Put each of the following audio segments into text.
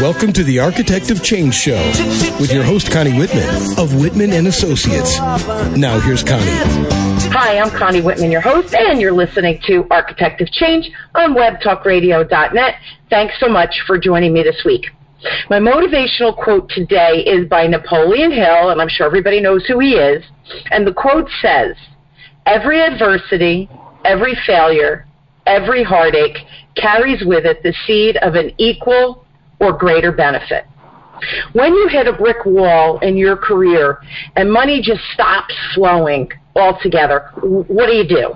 Welcome to the Architect of Change Show with your host Connie Whitman of Whitman and Associates. Now here's Connie. Hi, I'm Connie Whitman, your host, and you're listening to Architect of Change on webtalkradio.net. Thanks so much for joining me this week. My motivational quote today is by Napoleon Hill, and I'm sure everybody knows who he is. And the quote says, Every adversity, every failure, every heartache carries with it the seed of an equal or greater benefit. When you hit a brick wall in your career and money just stops flowing altogether, what do you do?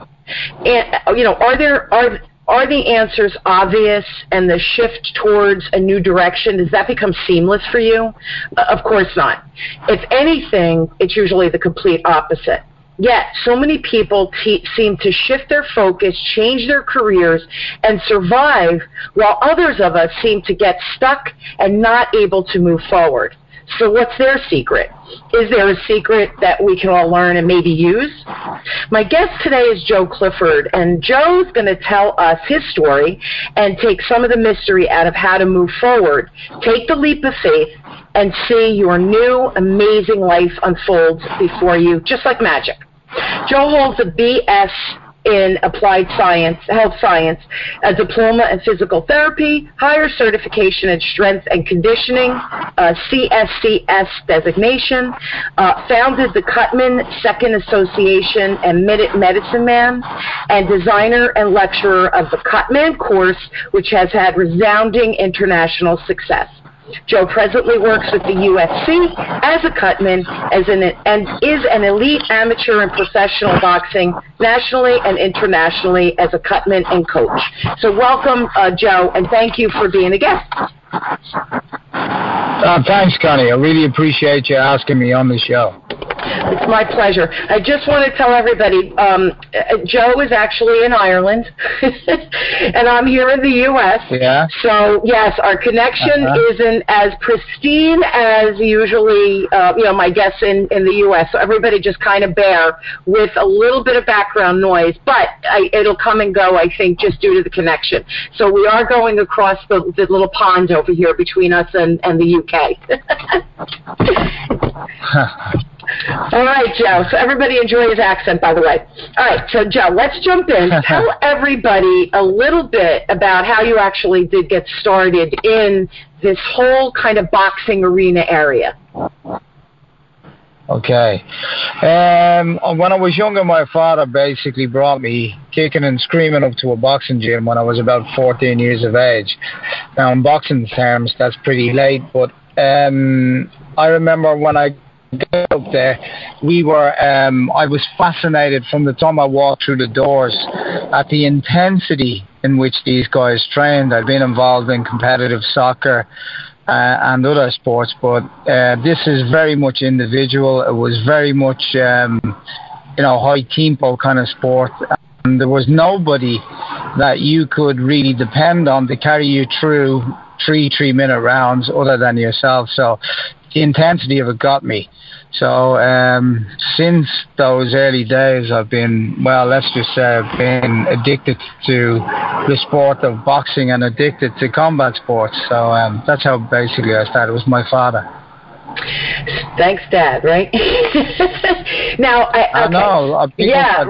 And, you know, are there are are the answers obvious and the shift towards a new direction does that become seamless for you uh, of course not if anything it's usually the complete opposite Yet, so many people seem to shift their focus, change their careers, and survive, while others of us seem to get stuck and not able to move forward. So, what's their secret? Is there a secret that we can all learn and maybe use? My guest today is Joe Clifford, and Joe's going to tell us his story and take some of the mystery out of how to move forward. Take the leap of faith and see your new, amazing life unfold before you, just like magic. Joe holds a BS in applied science, health science, a diploma in physical therapy, higher certification in strength and conditioning, a CSCS designation, uh, founded the Cutman Second Association and Medicine Man, and designer and lecturer of the Cutman course, which has had resounding international success. Joe presently works with the UFC as a cutman as an, and is an elite amateur and professional boxing nationally and internationally as a cutman and coach. So welcome, uh, Joe, and thank you for being a guest. Uh, thanks, Connie. I really appreciate you asking me on the show. It's my pleasure. I just want to tell everybody, um, Joe is actually in Ireland, and I'm here in the U.S. Yeah. So yes, our connection uh-huh. isn't as pristine as usually, uh, you know, my guests in in the U.S. So everybody just kind of bear with a little bit of background noise, but I, it'll come and go. I think just due to the connection. So we are going across the, the little pond over here between us and and the U.K. All right, Joe. So everybody enjoy his accent, by the way. All right, so Joe, let's jump in. Tell everybody a little bit about how you actually did get started in this whole kind of boxing arena area. Okay. Um, when I was younger, my father basically brought me kicking and screaming up to a boxing gym when I was about 14 years of age. Now, in boxing terms, that's pretty late, but um, I remember when I up there, we were. Um, I was fascinated from the time I walked through the doors at the intensity in which these guys trained. I'd been involved in competitive soccer. Uh, and other sports, but uh, this is very much individual. It was very much, um, you know, high tempo kind of sport, and there was nobody that you could really depend on to carry you through three three minute rounds other than yourself. So the intensity of it got me. So um, since those early days, I've been well. Let's just say I've been addicted to the sport of boxing and addicted to combat sports. So um, that's how basically I started. It was my father. Thanks, Dad. Right now, I, okay. I know. Yeah.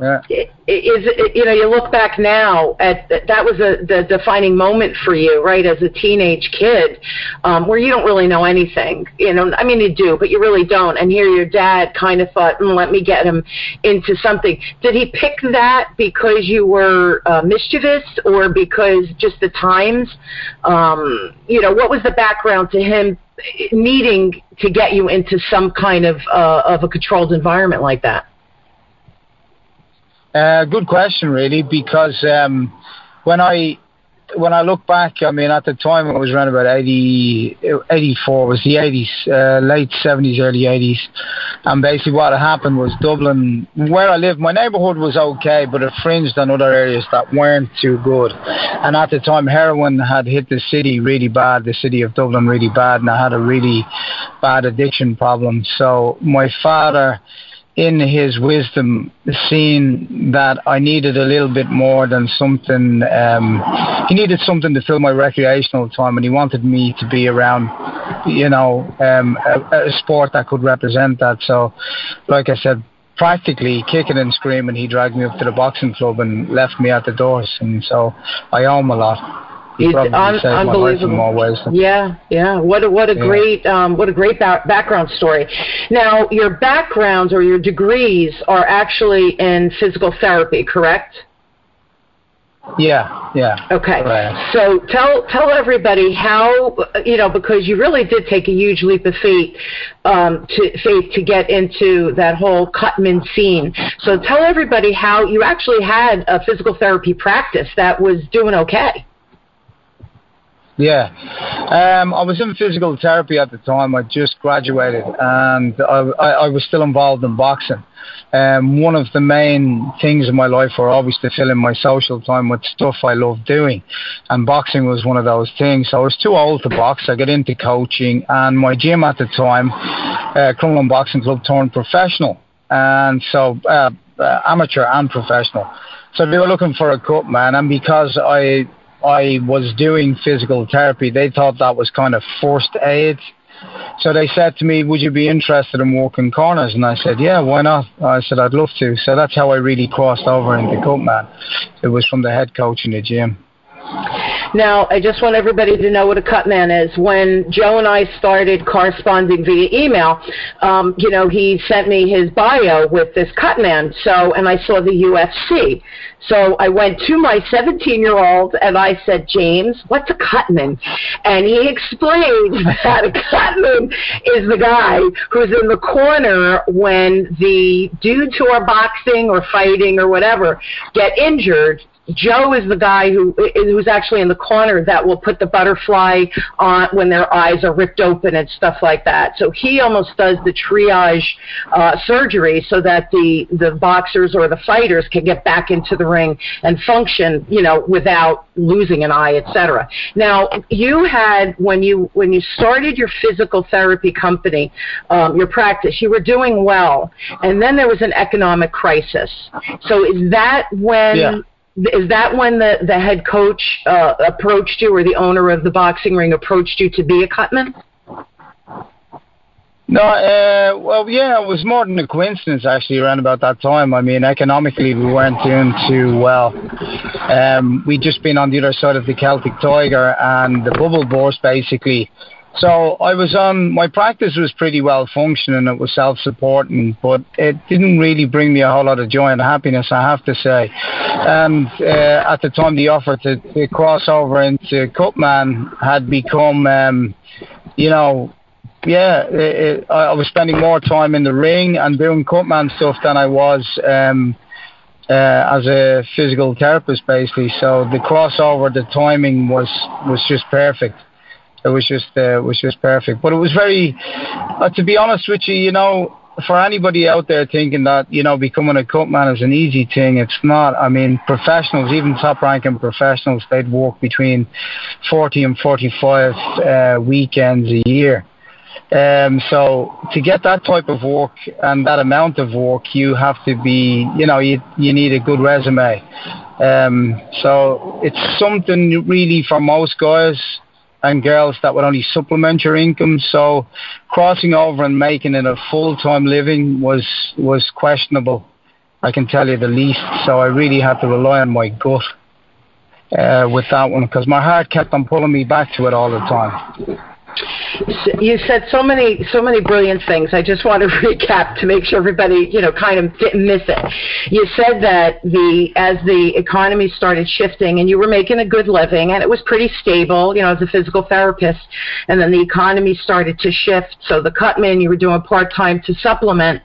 Yeah. Is you know you look back now at that was a, the defining moment for you, right? As a teenage kid, um, where you don't really know anything. You know, I mean you do, but you really don't. And here your dad kind of thought, mm, let me get him into something. Did he pick that because you were uh, mischievous, or because just the times? Um, you know, what was the background to him needing to get you into some kind of uh, of a controlled environment like that? Uh, good question, really, because um, when I when I look back, I mean, at the time it was around about 80, 84, it was the 80s, uh, late 70s, early 80s. And basically what happened was Dublin, where I lived, my neighbourhood was okay, but it fringed on other areas that weren't too good. And at the time, heroin had hit the city really bad, the city of Dublin really bad, and I had a really bad addiction problem. So my father in his wisdom, seen that I needed a little bit more than something. Um, he needed something to fill my recreational time, and he wanted me to be around, you know, um, a, a sport that could represent that. So, like I said, practically kicking and screaming, he dragged me up to the boxing club and left me at the doors. And so I owe him a lot. It's un- unbelievable. Yeah, yeah. What a, what a yeah. great um, what a great ba- background story. Now, your backgrounds or your degrees are actually in physical therapy, correct? Yeah, yeah. Okay. Right. So tell tell everybody how you know because you really did take a huge leap of faith um, to faith to get into that whole Cutman scene. So tell everybody how you actually had a physical therapy practice that was doing okay. Yeah, um, I was in physical therapy at the time. I just graduated, and I, I, I was still involved in boxing. Um, one of the main things in my life were always to fill in my social time with stuff I love doing, and boxing was one of those things. So I was too old to box. I got into coaching, and my gym at the time, uh, Crumlin Boxing Club, turned professional, and so uh, uh, amateur and professional. So they were looking for a cut man, and because I I was doing physical therapy, they thought that was kind of forced aid. So they said to me, Would you be interested in walking corners? And I said, Yeah, why not? I said, I'd love to. So that's how I really crossed over into Cutman. It was from the head coach in the gym. Now, I just want everybody to know what a cut man is. When Joe and I started corresponding via email, um, you know, he sent me his bio with this cut man. So, and I saw the UFC. So I went to my 17 year old and I said, James, what's a cutman? And he explained that a cutman is the guy who's in the corner when the dudes who are boxing or fighting or whatever get injured Joe is the guy who who's actually in the corner that will put the butterfly on when their eyes are ripped open and stuff like that. So he almost does the triage uh, surgery so that the the boxers or the fighters can get back into the ring and function, you know, without losing an eye, etc. Now you had when you when you started your physical therapy company, um, your practice, you were doing well, and then there was an economic crisis. So is that when yeah is that when the, the head coach uh, approached you or the owner of the boxing ring approached you to be a cutman? No, uh, well, yeah, it was more than a coincidence actually around about that time. I mean, economically, we weren't doing too well. Um, we'd just been on the other side of the Celtic Tiger and the bubble burst basically so I was on, my practice was pretty well functioning. It was self supporting, but it didn't really bring me a whole lot of joy and happiness, I have to say. And uh, at the time, the offer to, to cross over into Cutman had become, um, you know, yeah, it, it, I was spending more time in the ring and doing Cutman stuff than I was. Um, uh, as a physical therapist, basically. So the crossover, the timing was was just perfect it was just uh, was just perfect. But it was very, uh, to be honest with you, you know, for anybody out there thinking that you know becoming a cut man is an easy thing, it's not. I mean, professionals, even top ranking professionals, they'd work between forty and forty five uh, weekends a year. Um, so to get that type of work and that amount of work, you have to be, you know, you you need a good resume. Um, so it's something really for most guys and girls that would only supplement your income. So crossing over and making it a full time living was was questionable. I can tell you the least. So I really had to rely on my gut uh, with that one because my heart kept on pulling me back to it all the time. You said so many so many brilliant things. I just want to recap to make sure everybody you know kind of didn't miss it. You said that the as the economy started shifting and you were making a good living and it was pretty stable, you know, as a physical therapist, and then the economy started to shift. So the cutman you were doing part time to supplement,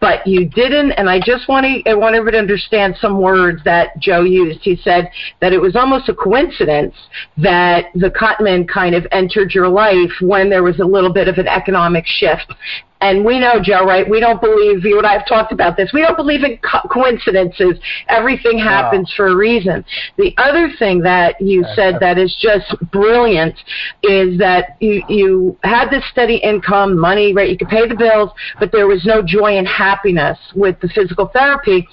but you didn't. And I just want to I want everybody to understand some words that Joe used. He said that it was almost a coincidence that the cutman kind of entered your life when there was a little bit of an economic shift. And we know, Joe, right? We don't believe, you and I have talked about this, we don't believe in co- coincidences. Everything happens no. for a reason. The other thing that you said that is just brilliant is that you, you had this steady income, money, right? You could pay the bills, but there was no joy and happiness with the physical therapy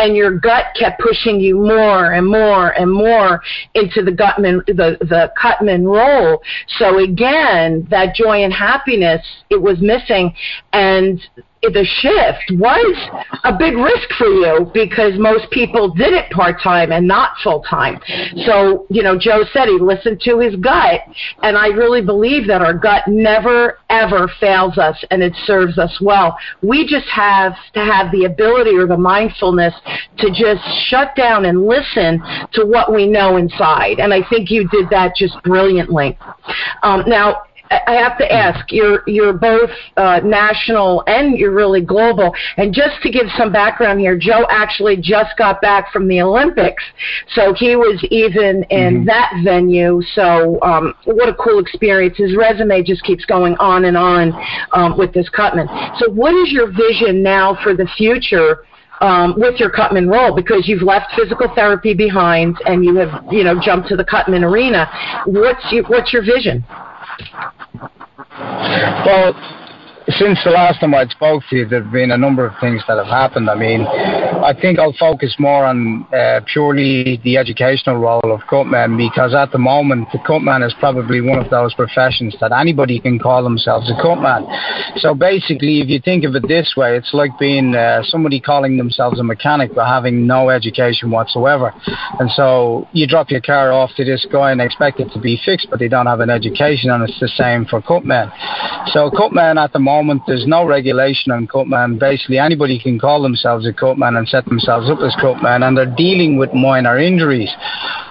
and your gut kept pushing you more and more and more into the Gutman the the Cutman role. So again, that joy and happiness it was missing, and the shift was a big risk for you because most people did it part time and not full time. So, you know, Joe said he listened to his gut, and I really believe that our gut never, ever fails us and it serves us well. We just have to have the ability or the mindfulness to just shut down and listen to what we know inside. And I think you did that just brilliantly. Um, now, I have to ask, you're you're both uh, national and you're really global. And just to give some background here, Joe actually just got back from the Olympics, so he was even in mm-hmm. that venue. So um, what a cool experience! His resume just keeps going on and on um, with this Cutman. So what is your vision now for the future? Um, with your Cutman role because you've left physical therapy behind and you have you know jumped to the Cutman arena. What's your, what's your vision? Well, since the last time I spoke to you, there have been a number of things that have happened. I mean, I think I'll focus more on uh, purely the educational role of cutman because at the moment, the cutman is probably one of those professions that anybody can call themselves a cutman. So basically, if you think of it this way, it's like being uh, somebody calling themselves a mechanic but having no education whatsoever. And so you drop your car off to this guy and expect it to be fixed, but they don't have an education, and it's the same for cutmen. So cutmen at the moment moment, there's no regulation on cutman. Basically, anybody can call themselves a cutman and set themselves up as cutman, and they're dealing with minor injuries,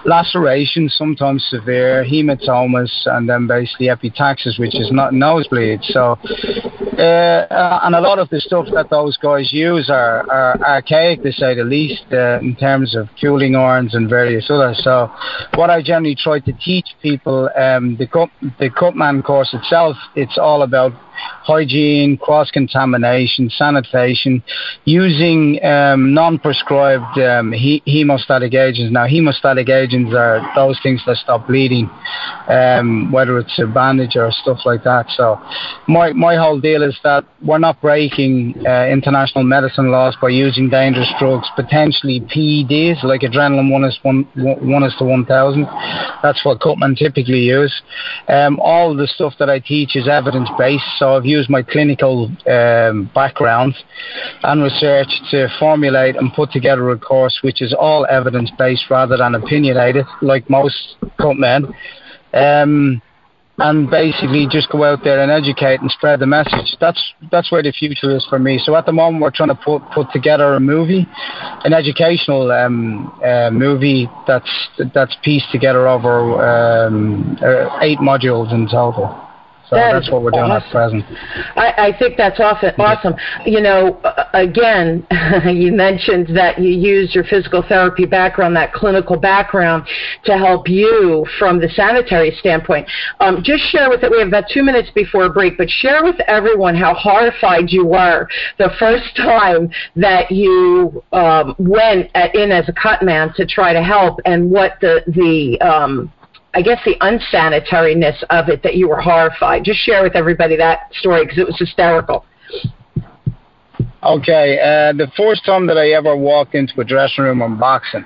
lacerations, sometimes severe, hematomas, and then basically epistaxis, which is not nosebleed. So, uh, and a lot of the stuff that those guys use are, are archaic, to say the least, uh, in terms of cooling irons and various others. So, what I generally try to teach people, um, the cut, the cutman course itself, it's all about hygiene, cross contamination, sanitation, using um, non prescribed um, he- hemostatic agents. Now, hemostatic agents are those things that stop bleeding, um, whether it's a bandage or stuff like that. So, my, my whole deal is that we're not breaking uh, international medicine laws by using dangerous drugs, potentially PEDs like adrenaline 1 is, one, 1 is to 1000. That's what Cutman typically use. Um, all the stuff that I teach is evidence based. So, I've used my clinical um, background and research to formulate and put together a course which is all evidence based rather than like most cutmen. Um, and basically just go out there and educate and spread the message. That's that's where the future is for me. So at the moment, we're trying to put put together a movie, an educational um, uh, movie that's that's pieced together over um, uh, eight modules in total. So that that's what we're doing awesome. at present. I, I think that's awesome. Awesome. You know, again, you mentioned that you used your physical therapy background, that clinical background, to help you from the sanitary standpoint. Um, just share with it. We have about two minutes before a break, but share with everyone how horrified you were the first time that you um, went at, in as a cut man to try to help, and what the the um, I guess the unsanitariness of it that you were horrified. Just share with everybody that story because it was hysterical. Okay, uh, the first time that I ever walked into a dressing room on boxing,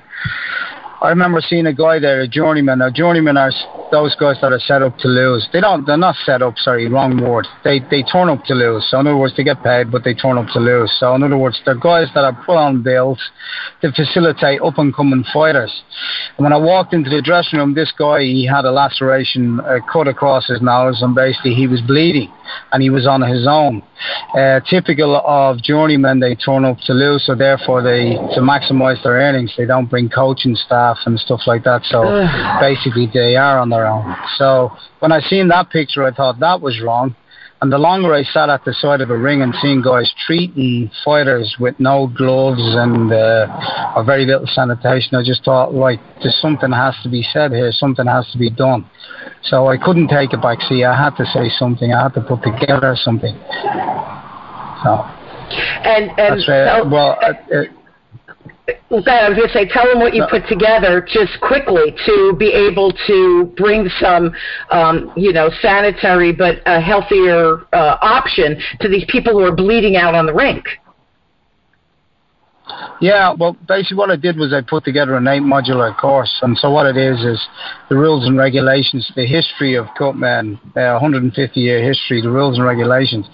I remember seeing a guy there, a journeyman. Now, journeymen are those guys that are set up to lose. They don't. They're not set up. Sorry, wrong word. They they turn up to lose. So in other words, they get paid, but they turn up to lose. So in other words, they're guys that are put on bills to facilitate up and coming fighters. And when I walked into the dressing room, this guy he had a laceration uh, cut across his nose, and basically he was bleeding, and he was on his own. Uh, typical of journeymen, they turn up to lose, so therefore they to maximise their earnings, they don't bring coaching staff and stuff like that. So basically, they are on their own. So when I seen that picture, I thought that was wrong. And the longer I sat at the side of a ring and seeing guys treating fighters with no gloves and uh, or very little sanitation, I just thought, like, there's something has to be said here. Something has to be done. So I couldn't take it back. See, I had to say something. I had to put together something. So. And and so, well. Uh, uh, I was going to say, tell them what you put together just quickly to be able to bring some, um, you know, sanitary but a healthier uh, option to these people who are bleeding out on the rink. Yeah, well, basically what I did was I put together an eight modular course, and so what it is is the rules and regulations, the history of Cutman, uh, 150 year history, the rules and regulations,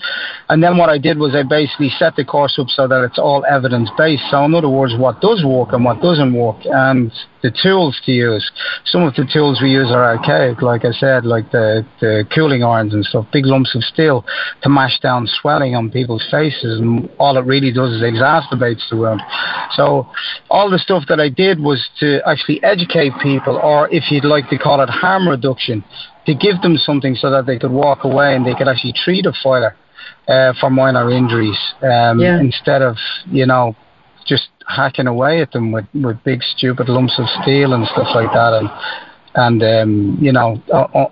and then what I did was I basically set the course up so that it's all evidence based. So in other words, what does work and what doesn't work, and the tools to use. Some of the tools we use are archaic, like I said, like the, the cooling irons and stuff, big lumps of steel to mash down swelling on people's faces, and all it really does is exacerbates the wound. So all the stuff that I did was to actually educate people, or if you'd like to call it harm reduction, to give them something so that they could walk away and they could actually treat a fighter uh, for minor injuries um, yeah. instead of, you know, just hacking away at them with, with big stupid lumps of steel and stuff like that and and um, you know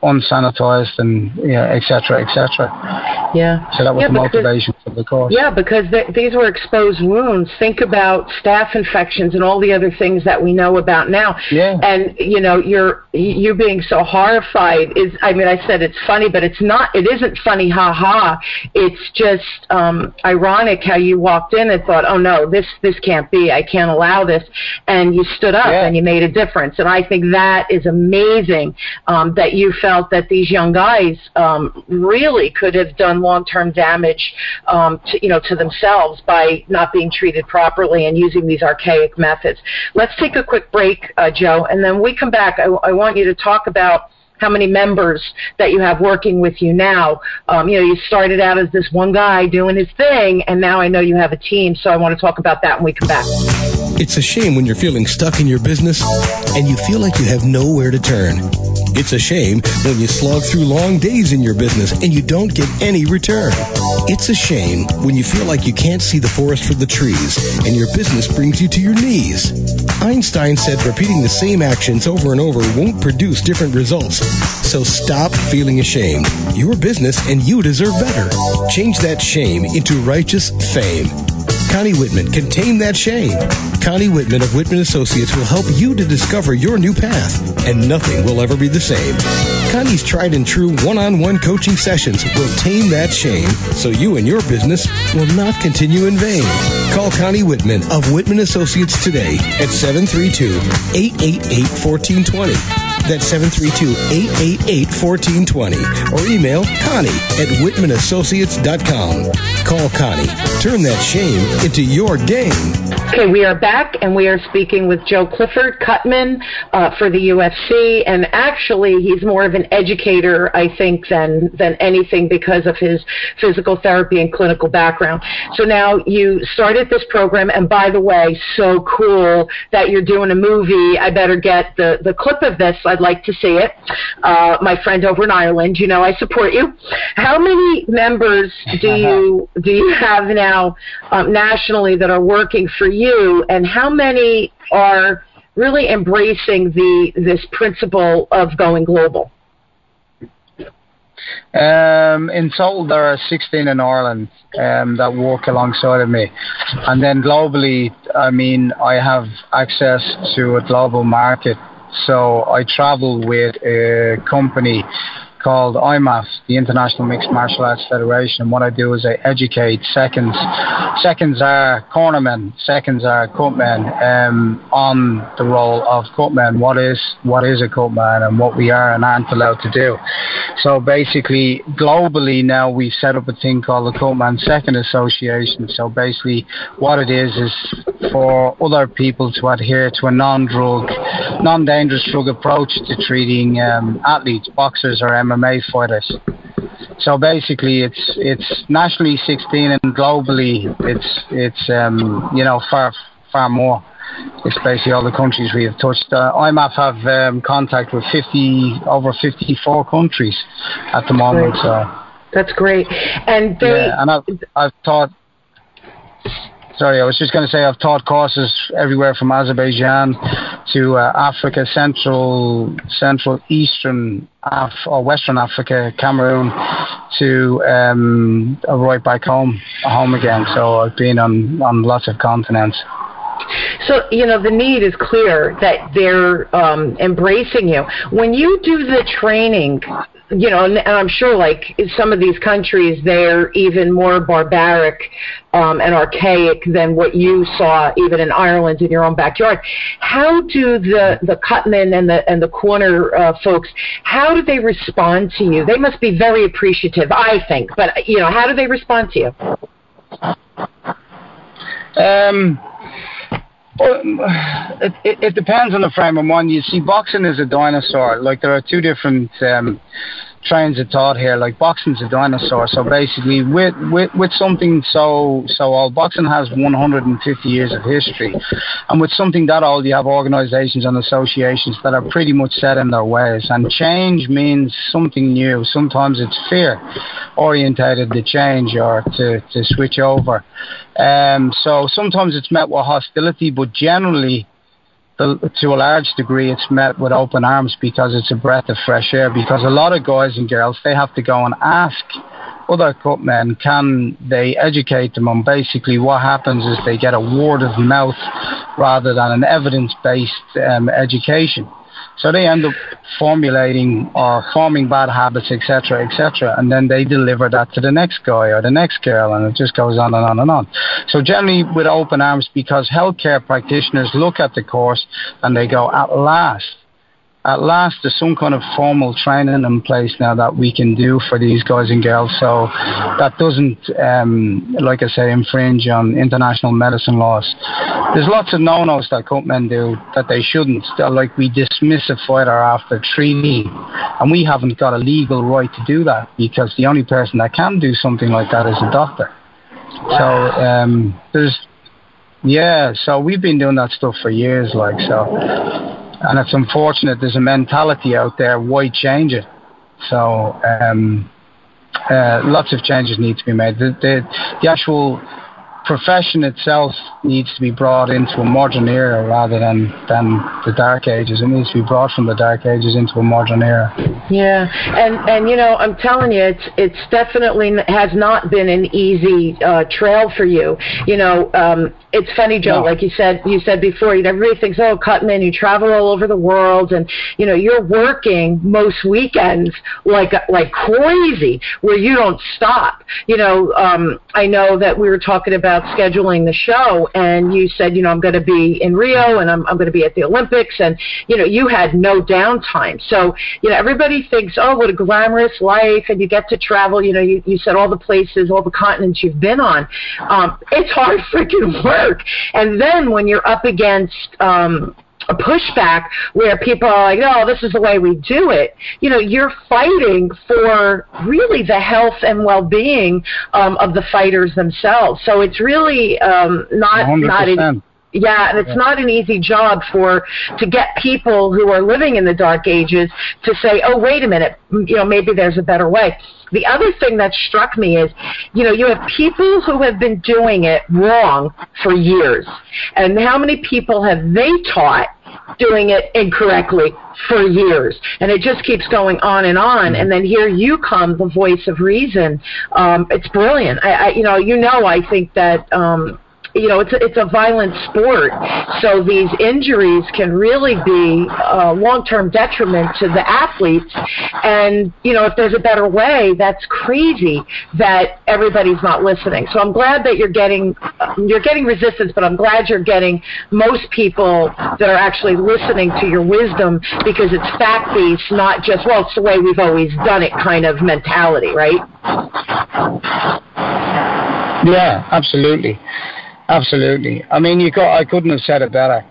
unsanitized and yeah, et cetera, et cetera. Yeah. So that was yeah, the motivation for the course. Yeah, because th- these were exposed wounds. Think about staph infections and all the other things that we know about now. Yeah. And you know, you're you being so horrified is. I mean, I said it's funny, but it's not. It isn't funny. Ha ha. It's just um, ironic how you walked in and thought, oh no, this this can't be. I can't allow this, and you stood up yeah. and you made a difference. And I think that is amazing amazing um, that you felt that these young guys um, really could have done long-term damage, um, to, you know, to themselves by not being treated properly and using these archaic methods. Let's take a quick break, uh, Joe, and then we come back. I, I want you to talk about how many members that you have working with you now. Um, you know, you started out as this one guy doing his thing, and now I know you have a team. So I want to talk about that when we come back. It's a shame when you're feeling stuck in your business and you feel like you have nowhere to turn. It's a shame when you slog through long days in your business and you don't get any return. It's a shame when you feel like you can't see the forest for the trees and your business brings you to your knees. Einstein said repeating the same actions over and over won't produce different results. So stop feeling ashamed. Your business and you deserve better. Change that shame into righteous fame. Connie Whitman can tame that shame. Connie Whitman of Whitman Associates will help you to discover your new path, and nothing will ever be the same. Connie's tried and true one on one coaching sessions will tame that shame so you and your business will not continue in vain. Call Connie Whitman of Whitman Associates today at 732 888 1420. That's 732-888-1420. Or email Connie at whitmanassociates.com. Call Connie. Turn that shame into your game. Okay, we are back and we are speaking with Joe Clifford Cutman uh, for the UFC. And actually, he's more of an educator, I think, than, than anything because of his physical therapy and clinical background. So now you started this program. And by the way, so cool that you're doing a movie. I better get the, the clip of this. I I'd like to see it. Uh, my friend over in Ireland, you know, I support you. How many members do you do you have now um, nationally that are working for you, and how many are really embracing the this principle of going global? Um, in total, there are 16 in Ireland um, that work alongside of me. And then globally, I mean, I have access to a global market so I travel with a company called IMMAF, the International Mixed Martial Arts Federation. And what I do is I educate seconds. Seconds are cornermen, seconds are cutmen um, on the role of cutmen. What is what is a cutman and what we are and aren't allowed to do. So basically, globally now we've set up a thing called the Cutman Second Association. So basically, what it is is for other people to adhere to a non-drug, non-dangerous drug approach to treating um, athletes, boxers or MMA fighters. So basically, it's it's nationally 16 and globally it's it's um, you know far far more. It's basically all the countries we have touched. Uh, IMMAF have um, contact with 50 over 54 countries at the moment. So that's great. And they, yeah, and I've, I've taught Sorry, I was just going to say I've taught courses everywhere from Azerbaijan to uh, Africa, Central, Central, Eastern, Af- or Western Africa, Cameroon, to um, right back home, home again. So I've been on on lots of continents. So, you know, the need is clear that they're um, embracing you. When you do the training, you know, and, and I'm sure like some of these countries, they're even more barbaric um, and archaic than what you saw even in Ireland in your own backyard. How do the the cutmen and the and the corner uh, folks? How do they respond to you? They must be very appreciative, I think. But you know, how do they respond to you? Um, well, it, it, it depends on the frame of mind. You see, boxing is a dinosaur. Like there are two different um, trains of thought here. Like boxing's a dinosaur. So basically, with with with something so so old, boxing has 150 years of history, and with something that old, you have organisations and associations that are pretty much set in their ways. And change means something new. Sometimes it's fear orientated to change or to to switch over. Um, so sometimes it's met with hostility, but generally the, to a large degree, it's met with open arms because it's a breath of fresh air. Because a lot of guys and girls, they have to go and ask other men, can they educate them on basically what happens is they get a word of mouth rather than an evidence based um, education. So they end up formulating or forming bad habits, etc., etc., and then they deliver that to the next guy or the next girl, and it just goes on and on and on. So generally with open arms, because healthcare practitioners look at the course and they go, at last, at last there's some kind of formal training in place now that we can do for these guys and girls. So that doesn't, um, like I say, infringe on international medicine laws. There's lots of no-nos that men do that they shouldn't. Like we dismiss a fighter after treaty, and we haven't got a legal right to do that because the only person that can do something like that is a doctor. So um, there's, yeah. So we've been doing that stuff for years, like so and it's unfortunate there's a mentality out there why change it? So um, uh, lots of changes need to be made. The, the, the actual profession itself needs to be brought into a modern era rather than than the dark ages. It needs to be brought from the dark ages into a modern era. Yeah, and and you know I'm telling you, it's it's definitely has not been an easy uh, trail for you. You know, um, it's funny, Joe. No. Like you said, you said before, you know, everybody thinks, oh, Cutman, you travel all over the world, and you know you're working most weekends like like crazy, where you don't stop. You know, um, I know that we were talking about about scheduling the show, and you said, you know, I'm going to be in Rio and I'm, I'm going to be at the Olympics, and you know, you had no downtime. So, you know, everybody thinks, oh, what a glamorous life, and you get to travel. You know, you, you said all the places, all the continents you've been on. Um, it's hard freaking work, and then when you're up against um, a pushback where people are like, "Oh, this is the way we do it." You know, you're fighting for really the health and well-being um, of the fighters themselves. So it's really um, not 100%. not. Yeah, and it's not an easy job for to get people who are living in the dark ages to say, "Oh, wait a minute, you know, maybe there's a better way." The other thing that struck me is, you know, you have people who have been doing it wrong for years, and how many people have they taught doing it incorrectly for years. And it just keeps going on and on. And then here you come, the voice of reason. Um, it's brilliant. I, I, you know, you know, I think that, um, you know, it's a, it's a violent sport, so these injuries can really be a long-term detriment to the athletes. And you know, if there's a better way, that's crazy that everybody's not listening. So I'm glad that you're getting uh, you're getting resistance, but I'm glad you're getting most people that are actually listening to your wisdom because it's fact-based, not just well, it's the way we've always done it kind of mentality, right? Yeah, absolutely. Absolutely. I mean, you got, I couldn't have said it better.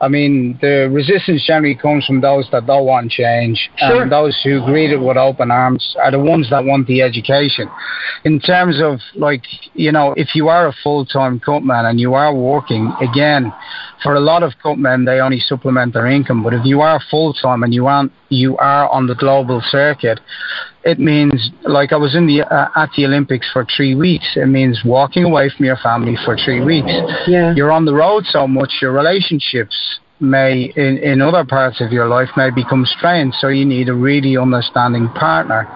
I mean, the resistance generally comes from those that don't want change, sure. and those who greet it with open arms are the ones that want the education. In terms of like, you know, if you are a full-time cutman and you are working, again, for a lot of cutmen, they only supplement their income. But if you are full-time and you aren't, you are on the global circuit, it means like I was in the uh, at the Olympics for three weeks. It means walking away from your family for three weeks. Yeah. You're on the road so much. Your relationships may in, in other parts of your life may become strained. So you need a really understanding partner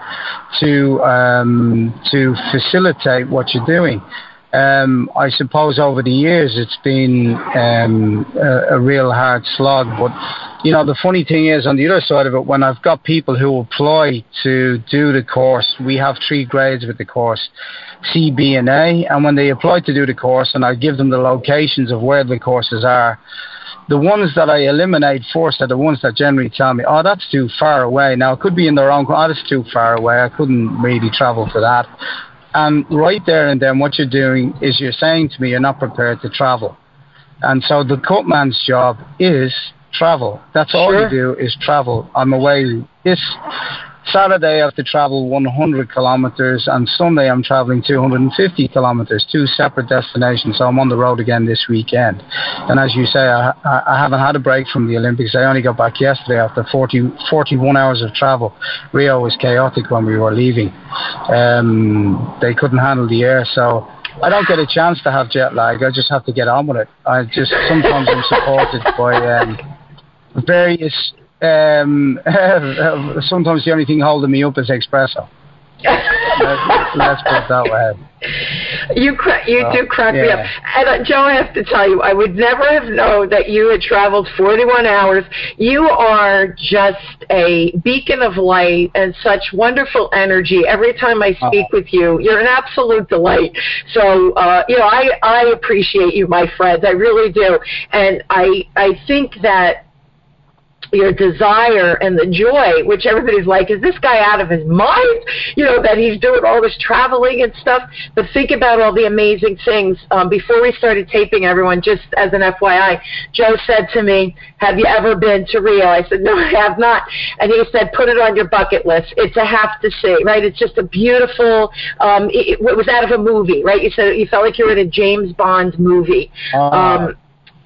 to um, to facilitate what you're doing. Um, I suppose over the years it's been um, a, a, real hard slog. But you know, the funny thing is, on the other side of it, when I've got people who apply to do the course, we have three grades with the course, C, B, and A. And when they apply to do the course, and I give them the locations of where the courses are, the ones that I eliminate first are the ones that generally tell me, "Oh, that's too far away." Now it could be in their own. Oh, that's too far away. I couldn't really travel for that. And right there and then, what you're doing is you're saying to me, you're not prepared to travel. And so the cutman's job is travel. That's all you do is travel. I'm away this Saturday I have to travel 100 kilometers, and Sunday I'm traveling 250 kilometers, two separate destinations. So I'm on the road again this weekend. And as you say, I, I haven't had a break from the Olympics. I only got back yesterday after 40, 41 hours of travel. Rio was chaotic when we were leaving. Um, they couldn't handle the air, so I don't get a chance to have jet lag. I just have to get on with it. I just sometimes I'm supported by um, various um, sometimes the only thing holding me up is espresso. let's, let's put that way. You cra- you do crack yeah. me up. And uh, Joe, I have to tell you, I would never have known that you had traveled 41 hours. You are just a beacon of light and such wonderful energy. Every time I speak uh-huh. with you, you're an absolute delight. So, uh, you know, I I appreciate you, my friend. I really do. And I I think that your desire and the joy, which everybody's like, is this guy out of his mind? You know, that he's doing all this traveling and stuff. But think about all the amazing things. Um, before we started taping, everyone, just as an FYI, Joe said to me, Have you ever been to Rio? I said, No, I have not. And he said, Put it on your bucket list. It's a have to see, right? It's just a beautiful, um, it, it was out of a movie, right? You said you felt like you were in a James Bond movie. Uh, um,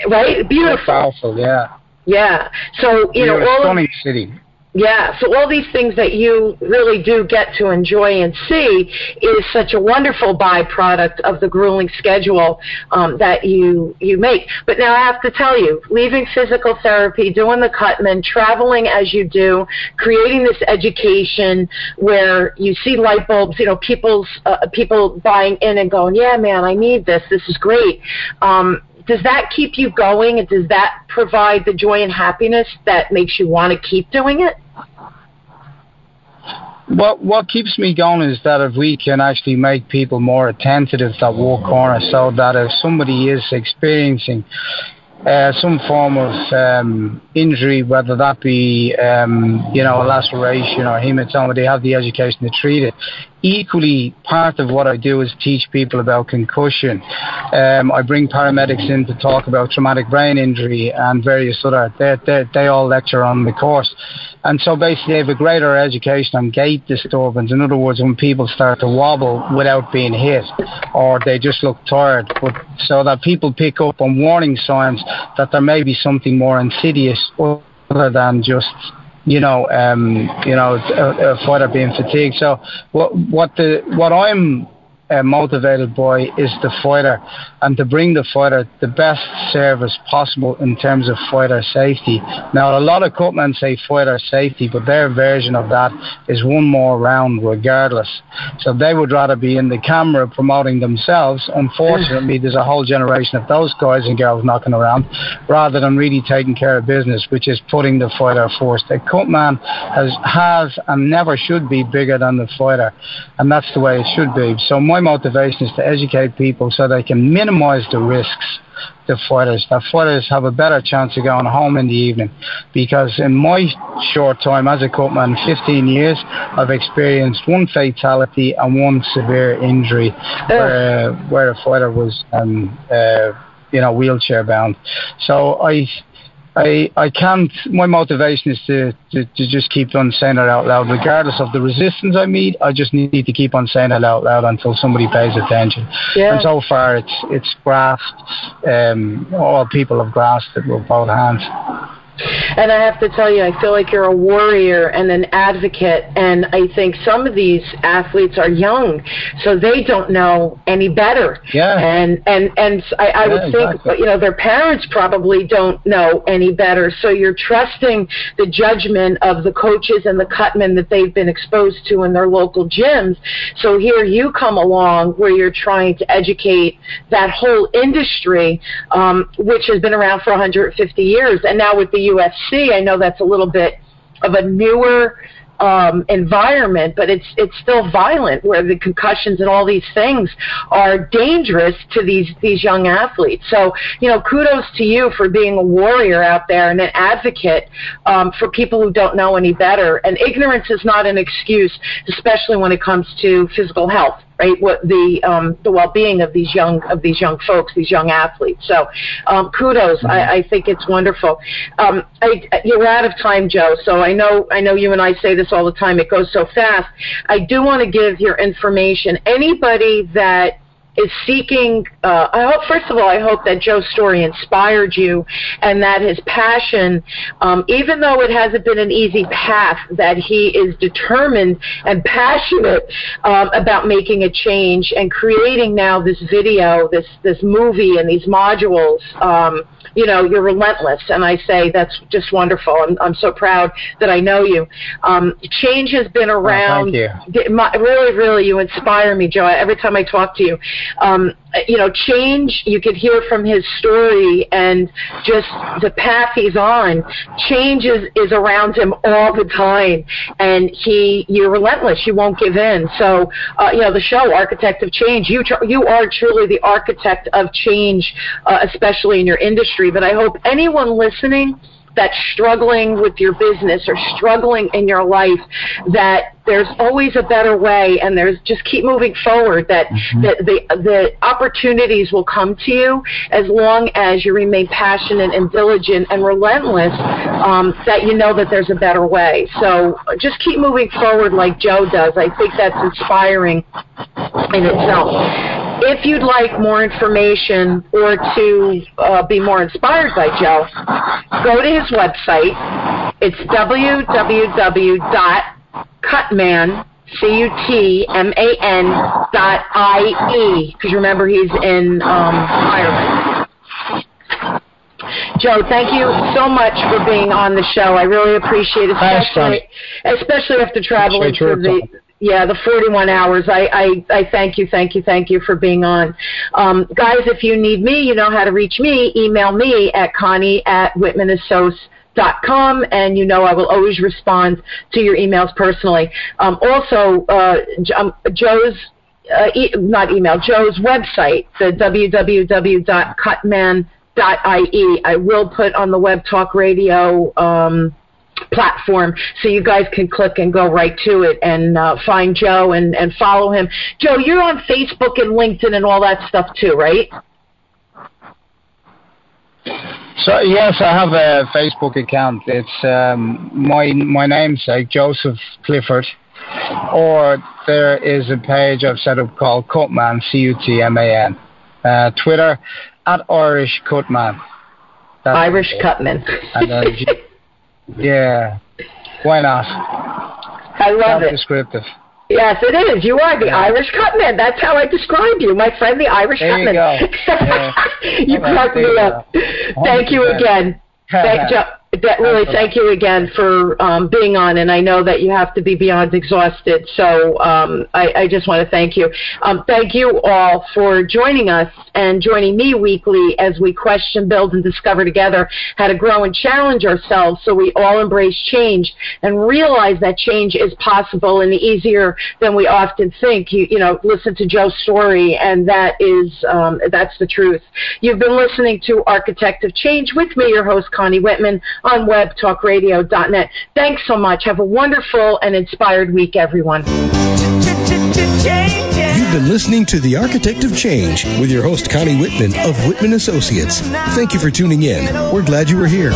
right? Beautiful. Powerful, yeah. Yeah. So you You're know, all stunning of, city. Yeah, so all these things that you really do get to enjoy and see is such a wonderful byproduct of the grueling schedule um, that you you make. But now I have to tell you, leaving physical therapy, doing the Cutman, traveling as you do, creating this education where you see light bulbs, you know, people's uh, people buying in and going, yeah, man, I need this. This is great. Um, does that keep you going? And does that provide the joy and happiness that makes you want to keep doing it? What what keeps me going is that if we can actually make people more attentive to that walk corner, so that if somebody is experiencing uh, some form of um, injury, whether that be um, you know a laceration or hematoma, they have the education to treat it. Equally, part of what I do is teach people about concussion. Um, I bring paramedics in to talk about traumatic brain injury and various other. They, they, they all lecture on the course, and so basically they have a greater education on gait disturbance. In other words, when people start to wobble without being hit, or they just look tired, but so that people pick up on warning signs that there may be something more insidious other than just you know, um, you know, a, a fighter being fatigued. So what what the what I'm uh, motivated by is the fighter and to bring the fighter the best service possible in terms of fighter safety. Now, a lot of cutmen say fighter safety, but their version of that is one more round regardless. So they would rather be in the camera promoting themselves. Unfortunately, there's a whole generation of those guys and girls knocking around rather than really taking care of business, which is putting the fighter first. A cutman has, has and never should be bigger than the fighter, and that's the way it should be. So my motivation is to educate people so they can minimize the risks to fighters. That fighters have a better chance of going home in the evening. Because in my short time as a cutman, 15 years, I've experienced one fatality and one severe injury where, uh, where a fighter was, um, uh, you know, wheelchair bound. So I I, I can't, my motivation is to, to, to, just keep on saying it out loud. Regardless of the resistance I meet, I just need to keep on saying it out loud until somebody pays attention. Yeah. And so far, it's, it's grasped, um, all people have grasped it with both hands. And I have to tell you, I feel like you're a warrior and an advocate. And I think some of these athletes are young, so they don't know any better. Yeah. And and and I, I Yeah, would think, exactly. you know, their parents probably don't know any better. So you're trusting the judgment of the coaches and the cutmen that they've been exposed to in their local gyms. So here you come along where you're trying to educate that whole industry, um, which has been around for 150 years. And now with the UFC, I know that's a little bit of a newer um, environment, but it's it's still violent, where the concussions and all these things are dangerous to these these young athletes. So you know, kudos to you for being a warrior out there and an advocate um, for people who don't know any better. And ignorance is not an excuse, especially when it comes to physical health right? What the um, the well-being of these young of these young folks, these young athletes. So, um, kudos. I, I think it's wonderful. Um, I, you're out of time, Joe. So I know I know you and I say this all the time. It goes so fast. I do want to give your information. Anybody that is seeking. Uh, I hope, first of all, I hope that Joe's story inspired you, and that his passion, um, even though it hasn't been an easy path, that he is determined and passionate um, about making a change and creating now this video, this this movie, and these modules. Um, you know, you're relentless, and I say that's just wonderful. I'm, I'm so proud that I know you. Um, change has been around. Thank you. My, really, really, you inspire me, Joe. Every time I talk to you, um, you know, change. You could hear from his story and just the path he's on. Change is, is around him all the time, and he, you're relentless. You won't give in. So, uh, you know, the show, Architect of Change. You, tr- you are truly the architect of change, uh, especially in your industry. But I hope anyone listening that's struggling with your business or struggling in your life that there's always a better way and there's just keep moving forward that, that the the opportunities will come to you as long as you remain passionate and diligent and relentless um, that you know that there's a better way. So just keep moving forward like joe does. I think that's inspiring in itself if you'd like more information or to uh, be more inspired by Joe, go to his website. It's www.cutman, C-U-T-M-A-N dot I-E, because remember he's in um, Ireland. Joe, thank you so much for being on the show. I really appreciate it, Thanks, especially, especially after traveling to the. Yeah the 41 hours. I, I I thank you, thank you, thank you for being on, um, guys. If you need me, you know how to reach me. Email me at Connie at whitmanassoc.com, and you know I will always respond to your emails personally. Um, also, uh, um, Joe's uh, e- not email, Joe's website, the www.cutman.ie. I will put on the Web Talk Radio um, platform so you guys can click and go right to it and uh, find Joe and, and follow him. Joe, you're on Facebook and LinkedIn and all that stuff too, right? So yes, I have a Facebook account. It's um, my my namesake Joseph Clifford, or there is a page I've set up called Cutman C U T M A N. Uh, Twitter at Irish Cutman. That's Irish. Cutman. And then G- yeah, why not? I love That's it. descriptive. Yes, it is. You are the Irish Cutman. That's how I describe you, my friend, the Irish There you Cutman. go. Yeah. you All right, crack me you up. Thank you again. Thank Joe. Really, thank you again for um, being on, and I know that you have to be beyond exhausted. So um, I, I just want to thank you. Um, thank you all for joining us and joining me weekly as we question, build, and discover together how to grow and challenge ourselves, so we all embrace change and realize that change is possible and easier than we often think. You, you know, listen to Joe's story, and that is um, that's the truth. You've been listening to Architect of Change with me, your host Connie Whitman on webtalkradio.net. Thanks so much. Have a wonderful and inspired week, everyone. You've been listening to The Architect of Change with your host, Connie Whitman of Whitman Associates. Thank you for tuning in. We're glad you were here.